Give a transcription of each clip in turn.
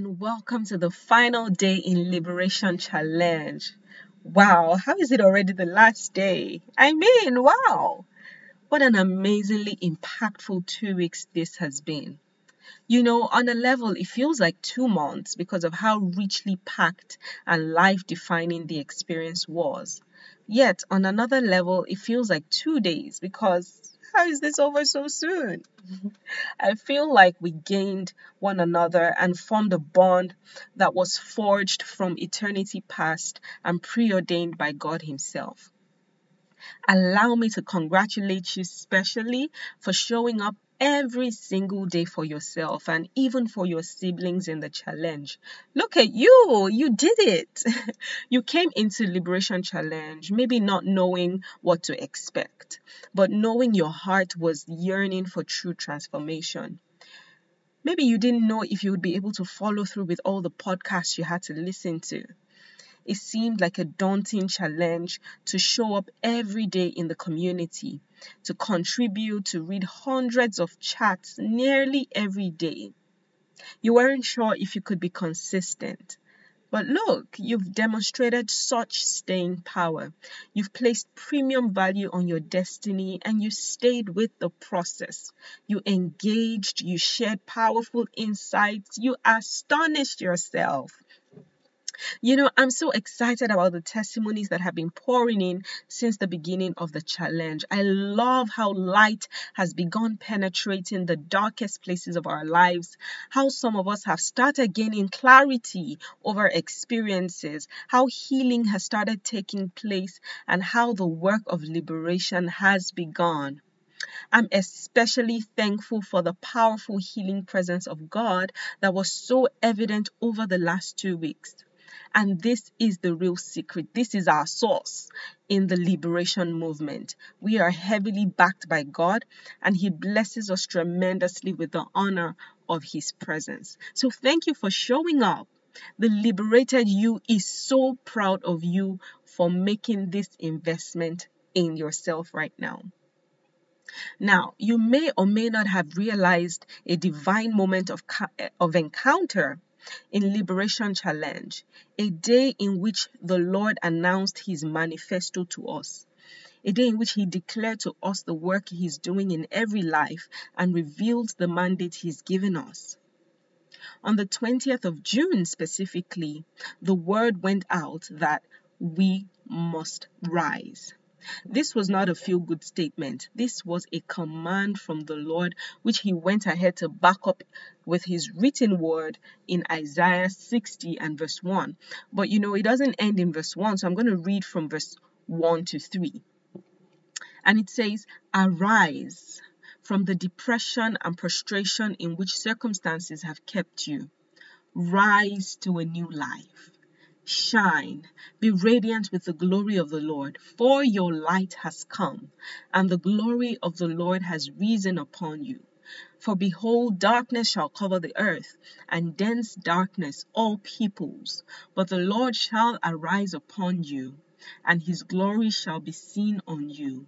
and welcome to the final day in Liberation Challenge. Wow, how is it already the last day? I mean, wow, what an amazingly impactful two weeks this has been. You know, on a level, it feels like two months because of how richly packed and life defining the experience was. Yet, on another level, it feels like two days because how is this over so soon? I feel like we gained one another and formed a bond that was forged from eternity past and preordained by God Himself. Allow me to congratulate you specially for showing up every single day for yourself and even for your siblings in the challenge. Look at you, you did it. you came into Liberation Challenge, maybe not knowing what to expect, but knowing your heart was yearning for true transformation. Maybe you didn't know if you would be able to follow through with all the podcasts you had to listen to. It seemed like a daunting challenge to show up every day in the community, to contribute, to read hundreds of chats nearly every day. You weren't sure if you could be consistent. But look, you've demonstrated such staying power. You've placed premium value on your destiny and you stayed with the process. You engaged, you shared powerful insights, you astonished yourself. You know, I'm so excited about the testimonies that have been pouring in since the beginning of the challenge. I love how light has begun penetrating the darkest places of our lives, how some of us have started gaining clarity over experiences, how healing has started taking place, and how the work of liberation has begun. I'm especially thankful for the powerful healing presence of God that was so evident over the last two weeks. And this is the real secret. This is our source in the liberation movement. We are heavily backed by God, and He blesses us tremendously with the honor of His presence. So, thank you for showing up. The liberated you is so proud of you for making this investment in yourself right now. Now, you may or may not have realized a divine moment of, of encounter in Liberation Challenge, a day in which the Lord announced his manifesto to us. A day in which he declared to us the work he's doing in every life and revealed the mandate he's given us. On the 20th of June, specifically, the word went out that we must rise. This was not a feel good statement. This was a command from the Lord, which he went ahead to back up with his written word in Isaiah 60 and verse 1. But you know, it doesn't end in verse 1, so I'm going to read from verse 1 to 3. And it says, Arise from the depression and prostration in which circumstances have kept you. Rise to a new life shine, be radiant with the glory of the Lord, for your light has come, and the glory of the Lord has risen upon you. For behold, darkness shall cover the earth, and dense darkness all peoples. But the Lord shall arise upon you, and his glory shall be seen on you.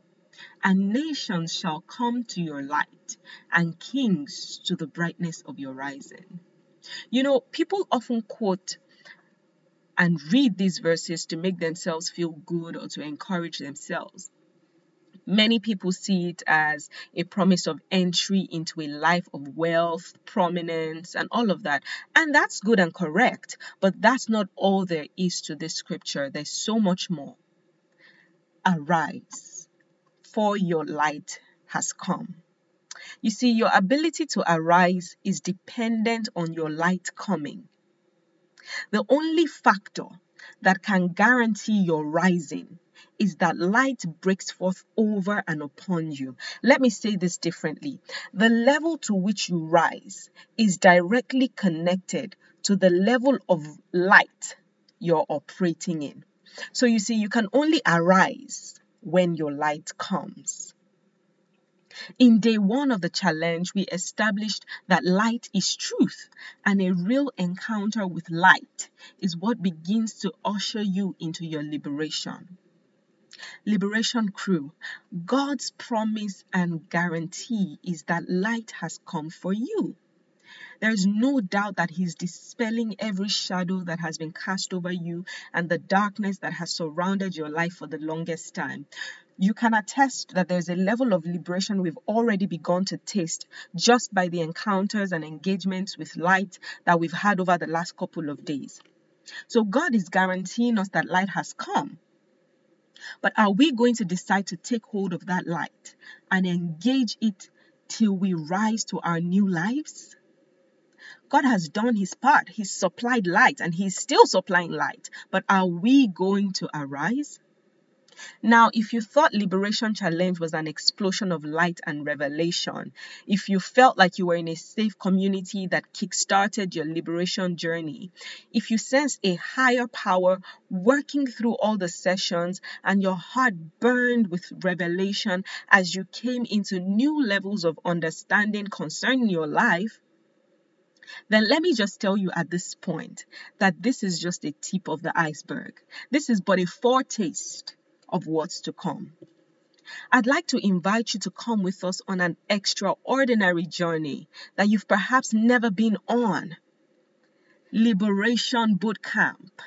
And nations shall come to your light, and kings to the brightness of your rising. You know, people often quote and read these verses to make themselves feel good or to encourage themselves. Many people see it as a promise of entry into a life of wealth, prominence, and all of that. And that's good and correct, but that's not all there is to this scripture. There's so much more. Arise, for your light has come. You see, your ability to arise is dependent on your light coming. The only factor that can guarantee your rising is that light breaks forth over and upon you. Let me say this differently. The level to which you rise is directly connected to the level of light you're operating in. So you see, you can only arise when your light comes. In day one of the challenge, we established that light is truth, and a real encounter with light is what begins to usher you into your liberation. Liberation Crew, God's promise and guarantee is that light has come for you. There is no doubt that He's dispelling every shadow that has been cast over you and the darkness that has surrounded your life for the longest time. You can attest that there's a level of liberation we've already begun to taste just by the encounters and engagements with light that we've had over the last couple of days. So, God is guaranteeing us that light has come. But are we going to decide to take hold of that light and engage it till we rise to our new lives? God has done his part. He's supplied light and he's still supplying light. But are we going to arise? Now, if you thought Liberation Challenge was an explosion of light and revelation, if you felt like you were in a safe community that kickstarted your liberation journey, if you sensed a higher power working through all the sessions and your heart burned with revelation as you came into new levels of understanding concerning your life, then let me just tell you at this point that this is just a tip of the iceberg. This is but a foretaste of what's to come. I'd like to invite you to come with us on an extraordinary journey that you've perhaps never been on. Liberation Boot Camp.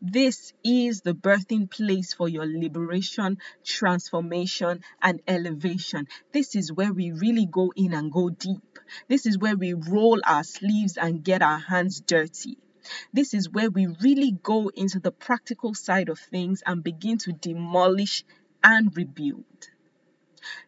This is the birthing place for your liberation, transformation, and elevation. This is where we really go in and go deep. This is where we roll our sleeves and get our hands dirty. This is where we really go into the practical side of things and begin to demolish and rebuild.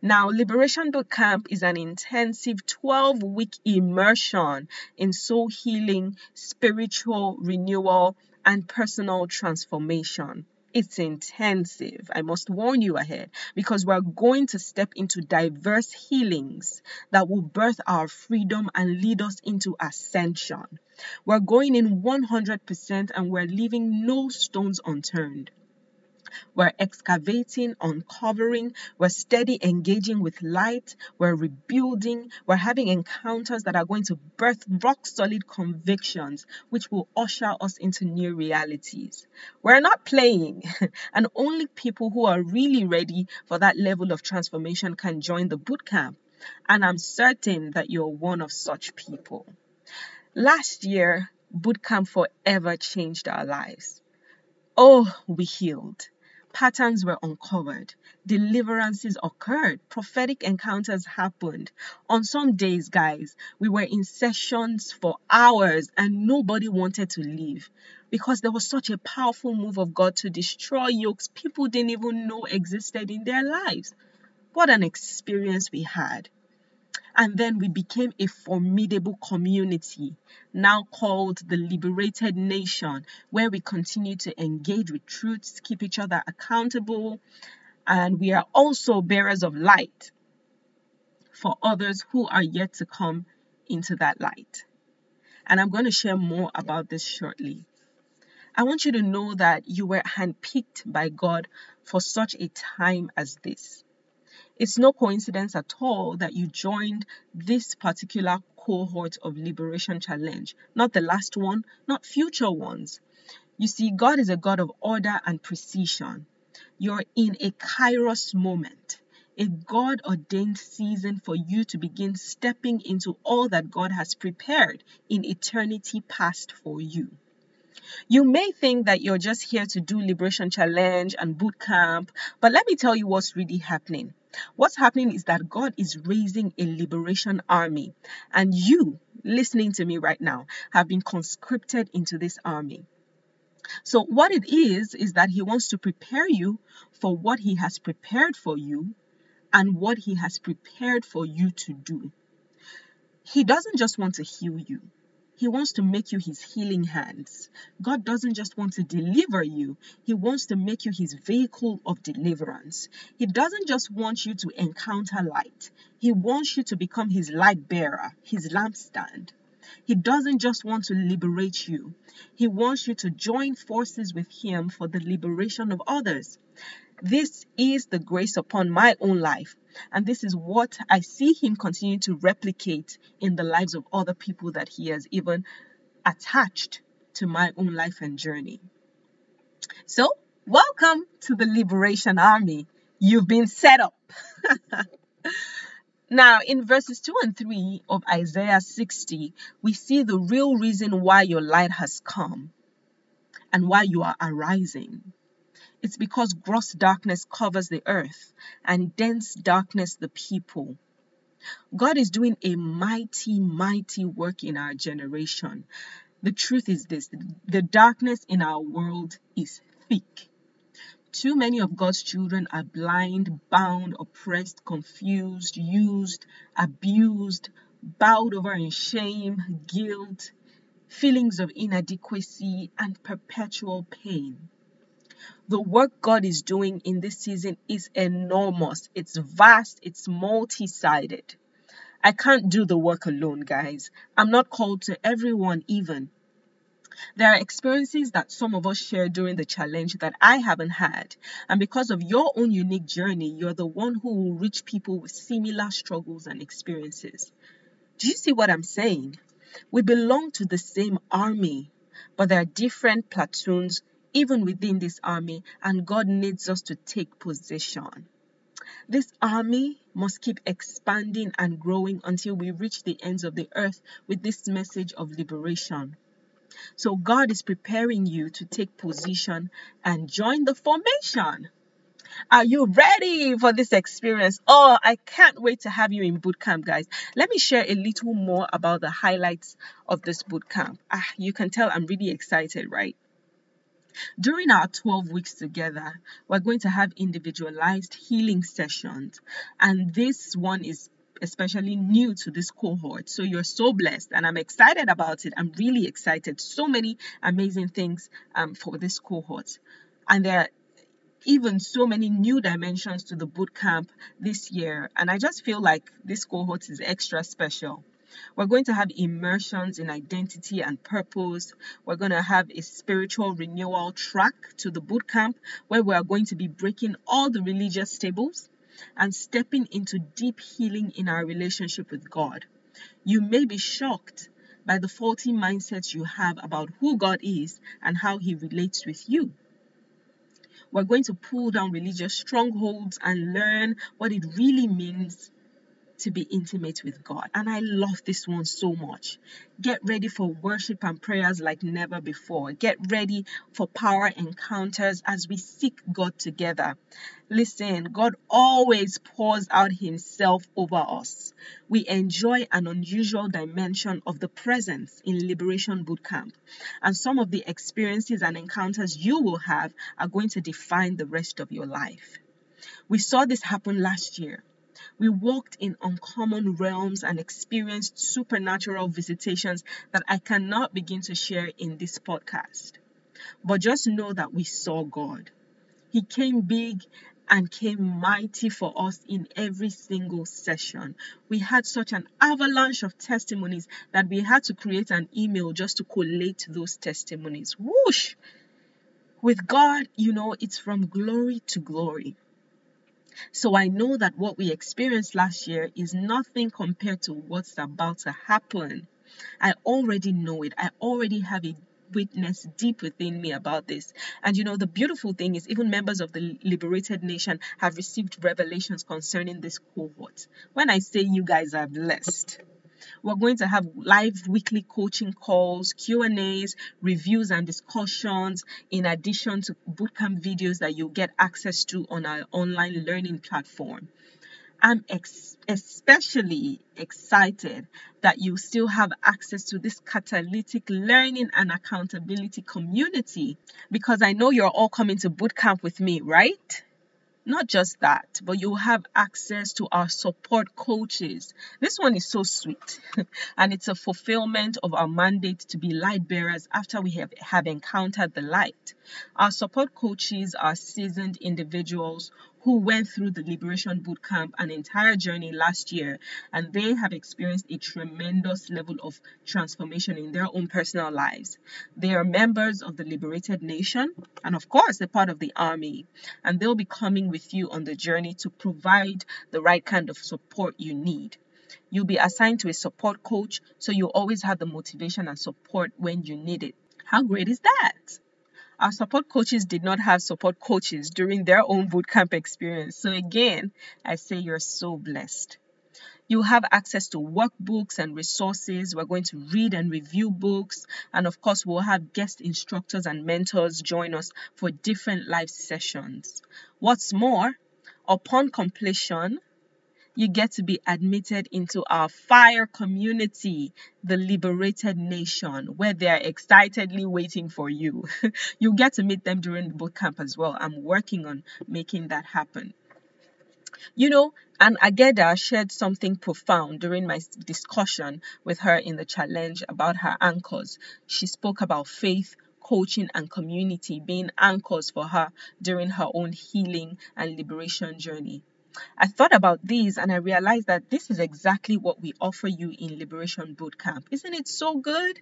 Now, Liberation Boot Camp is an intensive 12 week immersion in soul healing, spiritual renewal, and personal transformation. It's intensive. I must warn you ahead because we're going to step into diverse healings that will birth our freedom and lead us into ascension. We're going in 100% and we're leaving no stones unturned. We're excavating, uncovering, we're steady engaging with light, we're rebuilding, we're having encounters that are going to birth rock solid convictions, which will usher us into new realities. We're not playing, and only people who are really ready for that level of transformation can join the bootcamp. And I'm certain that you're one of such people. Last year, bootcamp forever changed our lives. Oh, we healed. Patterns were uncovered. Deliverances occurred. Prophetic encounters happened. On some days, guys, we were in sessions for hours and nobody wanted to leave because there was such a powerful move of God to destroy yokes people didn't even know existed in their lives. What an experience we had. And then we became a formidable community, now called the Liberated Nation, where we continue to engage with truths, keep each other accountable, and we are also bearers of light for others who are yet to come into that light. And I'm going to share more about this shortly. I want you to know that you were handpicked by God for such a time as this. It's no coincidence at all that you joined this particular cohort of Liberation Challenge, not the last one, not future ones. You see, God is a God of order and precision. You're in a kairos moment, a God ordained season for you to begin stepping into all that God has prepared in eternity past for you. You may think that you're just here to do Liberation Challenge and boot camp, but let me tell you what's really happening. What's happening is that God is raising a liberation army, and you, listening to me right now, have been conscripted into this army. So, what it is, is that He wants to prepare you for what He has prepared for you and what He has prepared for you to do. He doesn't just want to heal you, he wants to make you his healing hands. God doesn't just want to deliver you, He wants to make you his vehicle of deliverance. He doesn't just want you to encounter light, He wants you to become his light bearer, his lampstand. He doesn't just want to liberate you, He wants you to join forces with Him for the liberation of others. This is the grace upon my own life. And this is what I see him continue to replicate in the lives of other people that he has even attached to my own life and journey. So, welcome to the Liberation Army. You've been set up. Now, in verses 2 and 3 of Isaiah 60, we see the real reason why your light has come and why you are arising. It's because gross darkness covers the earth and dense darkness the people. God is doing a mighty, mighty work in our generation. The truth is this the darkness in our world is thick. Too many of God's children are blind, bound, oppressed, confused, used, abused, bowed over in shame, guilt, feelings of inadequacy, and perpetual pain. The work God is doing in this season is enormous, it's vast, it's multi sided. I can't do the work alone, guys. I'm not called to everyone, even. There are experiences that some of us share during the challenge that I haven't had. And because of your own unique journey, you're the one who will reach people with similar struggles and experiences. Do you see what I'm saying? We belong to the same army, but there are different platoons even within this army, and God needs us to take position. This army must keep expanding and growing until we reach the ends of the earth with this message of liberation. So God is preparing you to take position and join the formation. Are you ready for this experience? Oh, I can't wait to have you in boot camp, guys. Let me share a little more about the highlights of this boot camp. Ah, you can tell I'm really excited, right? During our 12 weeks together, we're going to have individualized healing sessions, and this one is especially new to this cohort. So you're so blessed, and I'm excited about it. I'm really excited. So many amazing things um, for this cohort, and there are even so many new dimensions to the boot camp this year. And I just feel like this cohort is extra special. We're going to have immersions in identity and purpose. We're going to have a spiritual renewal track to the boot camp where we are going to be breaking all the religious tables and stepping into deep healing in our relationship with God. You may be shocked by the faulty mindsets you have about who God is and how He relates with you. We're going to pull down religious strongholds and learn what it really means to be intimate with God. And I love this one so much. Get ready for worship and prayers like never before. Get ready for power encounters as we seek God together. Listen, God always pours out Himself over us. We enjoy an unusual dimension of the presence in Liberation Bootcamp. And some of the experiences and encounters you will have are going to define the rest of your life. We saw this happen last year we walked in uncommon realms and experienced supernatural visitations that I cannot begin to share in this podcast. But just know that we saw God. He came big and came mighty for us in every single session. We had such an avalanche of testimonies that we had to create an email just to collate those testimonies. Whoosh! With God, you know, it's from glory to glory. So I know that what we experienced last year is nothing compared to what's about to happen. I already know it. I already have a witness deep within me about this. And you know, the beautiful thing is, even members of the liberated nation have received revelations concerning this cohort. When I say you guys are blessed, we're going to have live weekly coaching calls, Q&As, reviews and discussions in addition to bootcamp videos that you'll get access to on our online learning platform. I'm ex- especially excited that you still have access to this catalytic learning and accountability community because I know you're all coming to bootcamp with me, right? Not just that, but you'll have access to our support coaches. This one is so sweet, and it's a fulfillment of our mandate to be light bearers after we have, have encountered the light. Our support coaches are seasoned individuals who went through the Liberation Boot Camp, an entire journey last year, and they have experienced a tremendous level of transformation in their own personal lives. They are members of the Liberated Nation, and of course, they're part of the army, and they'll be coming with you on the journey to provide the right kind of support you need. You'll be assigned to a support coach, so you always have the motivation and support when you need it. How great is that? Our support coaches did not have support coaches during their own bootcamp experience. So, again, I say you're so blessed. You'll have access to workbooks and resources. We're going to read and review books. And of course, we'll have guest instructors and mentors join us for different live sessions. What's more, upon completion, you get to be admitted into our fire community, the liberated nation, where they're excitedly waiting for you. you get to meet them during the boot camp as well. I'm working on making that happen. You know, and Ageda shared something profound during my discussion with her in the challenge about her anchors. She spoke about faith, coaching, and community being anchors for her during her own healing and liberation journey. I thought about these and I realized that this is exactly what we offer you in Liberation Bootcamp. Isn't it so good?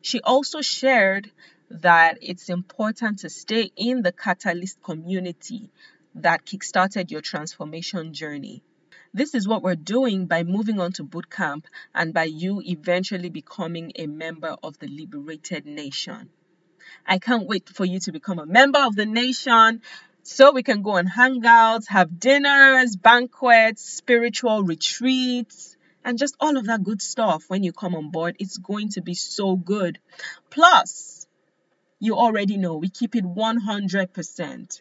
She also shared that it's important to stay in the Catalyst community that kickstarted your transformation journey. This is what we're doing by moving on to bootcamp and by you eventually becoming a member of the liberated nation. I can't wait for you to become a member of the nation so we can go on hangouts, have dinners, banquets, spiritual retreats, and just all of that good stuff when you come on board. It's going to be so good. Plus, you already know we keep it 100%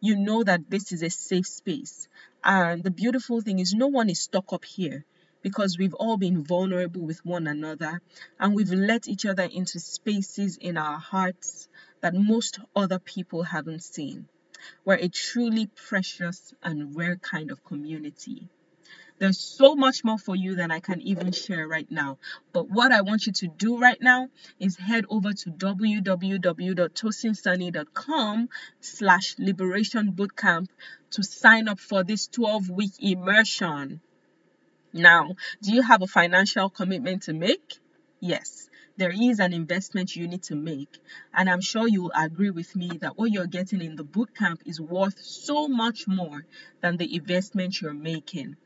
you know that this is a safe space. And the beautiful thing is, no one is stuck up here because we've all been vulnerable with one another and we've let each other into spaces in our hearts that most other people haven't seen. We're a truly precious and rare kind of community. There's so much more for you than I can even share right now. But what I want you to do right now is head over to www.tosinsunny.com slash liberation bootcamp to sign up for this 12 week immersion. Now, do you have a financial commitment to make? Yes there is an investment you need to make. And I'm sure you will agree with me that what you're getting in the bootcamp is worth so much more than the investment you're making.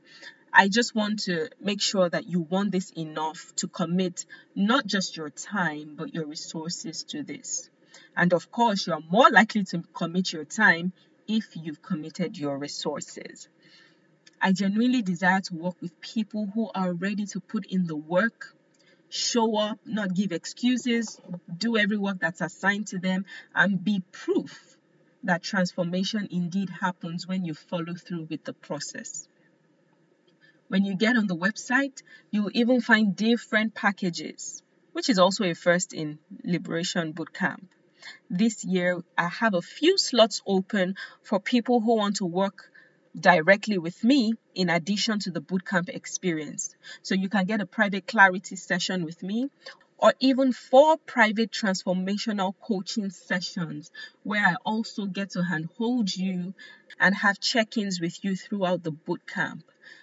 I just want to make sure that you want this enough to commit not just your time, but your resources to this. And of course, you're more likely to commit your time if you've committed your resources. I genuinely desire to work with people who are ready to put in the work, show up, not give excuses, do every work that's assigned to them, and be proof that transformation indeed happens when you follow through with the process. When you get on the website, you'll even find different packages, which is also a first in Liberation Bootcamp. This year, I have a few slots open for people who want to work directly with me in addition to the bootcamp experience. So you can get a private clarity session with me or even four private transformational coaching sessions where I also get to handhold you and have check ins with you throughout the bootcamp.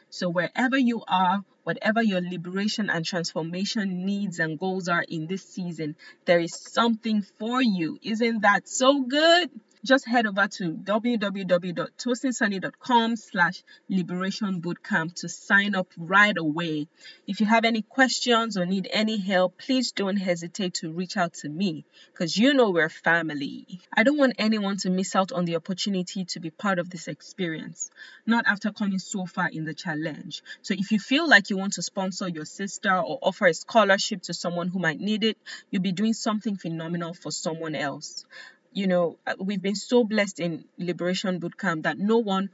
So, wherever you are, whatever your liberation and transformation needs and goals are in this season, there is something for you. Isn't that so good? Just head over to www.tosinsunny.com slash liberation bootcamp to sign up right away. If you have any questions or need any help, please don't hesitate to reach out to me because you know we're family. I don't want anyone to miss out on the opportunity to be part of this experience, not after coming so far in the challenge. So if you feel like you want to sponsor your sister or offer a scholarship to someone who might need it, you'll be doing something phenomenal for someone else you know, uh, we've been so blessed in Liberation Bootcamp that no one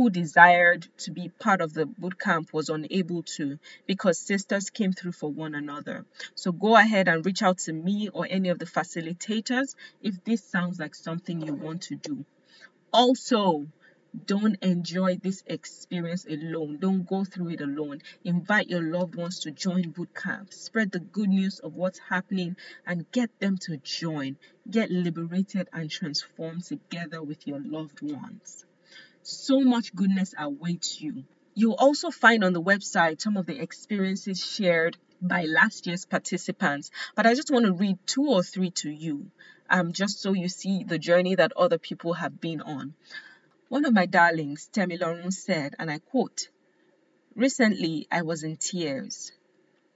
who desired to be part of the bootcamp was unable to because sisters came through for one another. So go ahead and reach out to me or any of the facilitators if this sounds like something you want to do. Also, don't enjoy this experience alone. Don't go through it alone. Invite your loved ones to join boot camp. Spread the good news of what's happening and get them to join. Get liberated and transformed together with your loved ones. So much goodness awaits you. You'll also find on the website some of the experiences shared by last year's participants, but I just want to read two or three to you, um, just so you see the journey that other people have been on. One of my darlings, Temilorun, said, and I quote, Recently, I was in tears.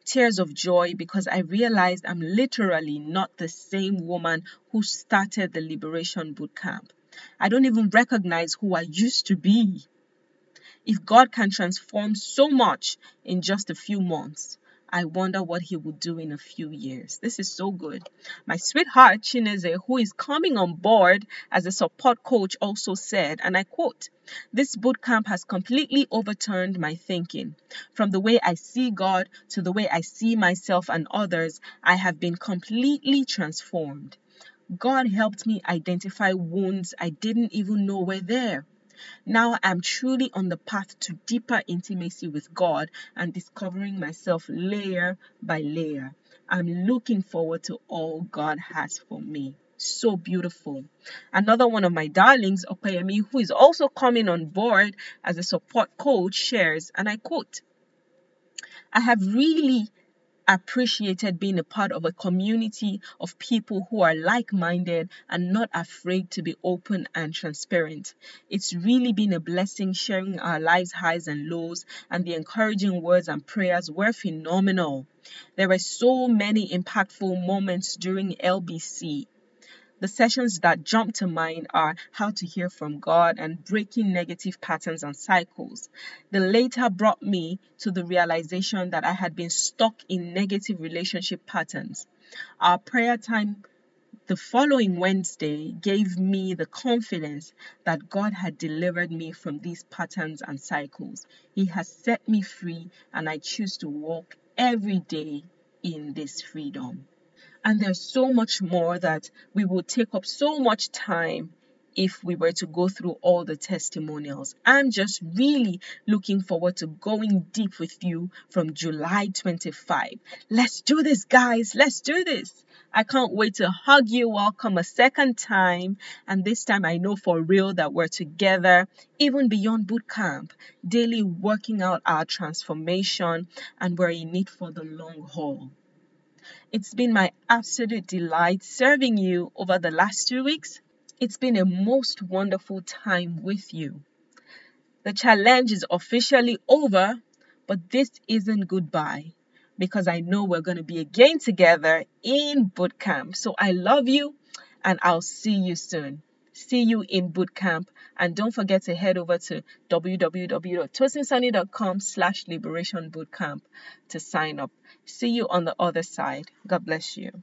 Tears of joy because I realized I'm literally not the same woman who started the Liberation Boot Camp. I don't even recognize who I used to be. If God can transform so much in just a few months, I wonder what he will do in a few years. This is so good. My sweetheart Chineze, who is coming on board as a support coach, also said, and I quote, This boot camp has completely overturned my thinking. From the way I see God to the way I see myself and others, I have been completely transformed. God helped me identify wounds I didn't even know were there. Now I'm truly on the path to deeper intimacy with God and discovering myself layer by layer. I'm looking forward to all God has for me. So beautiful. Another one of my darlings, Opeyemi, who is also coming on board as a support coach, shares, and I quote, I have really appreciated being a part of a community of people who are like minded and not afraid to be open and transparent. It's really been a blessing sharing our lives' highs and lows, and the encouraging words and prayers were phenomenal. There were so many impactful moments during LBC. The sessions that jump to mind are How to Hear from God and Breaking Negative Patterns and Cycles. The later brought me to the realization that I had been stuck in negative relationship patterns. Our prayer time the following Wednesday gave me the confidence that God had delivered me from these patterns and cycles. He has set me free, and I choose to walk every day in this freedom. And there's so much more that we would take up so much time if we were to go through all the testimonials. I'm just really looking forward to going deep with you from July 25. Let's do this, guys. Let's do this. I can't wait to hug you, welcome a second time. And this time I know for real that we're together, even beyond boot camp, daily working out our transformation, and we're in it for the long haul. It's been my absolute delight serving you over the last two weeks. It's been a most wonderful time with you. The challenge is officially over, but this isn't goodbye because I know we're going to be again together in boot camp. So I love you and I'll see you soon. See you in boot camp and don't forget to head over to www.tosinsunny.com slash liberation bootcamp to sign up. See you on the other side. God bless you.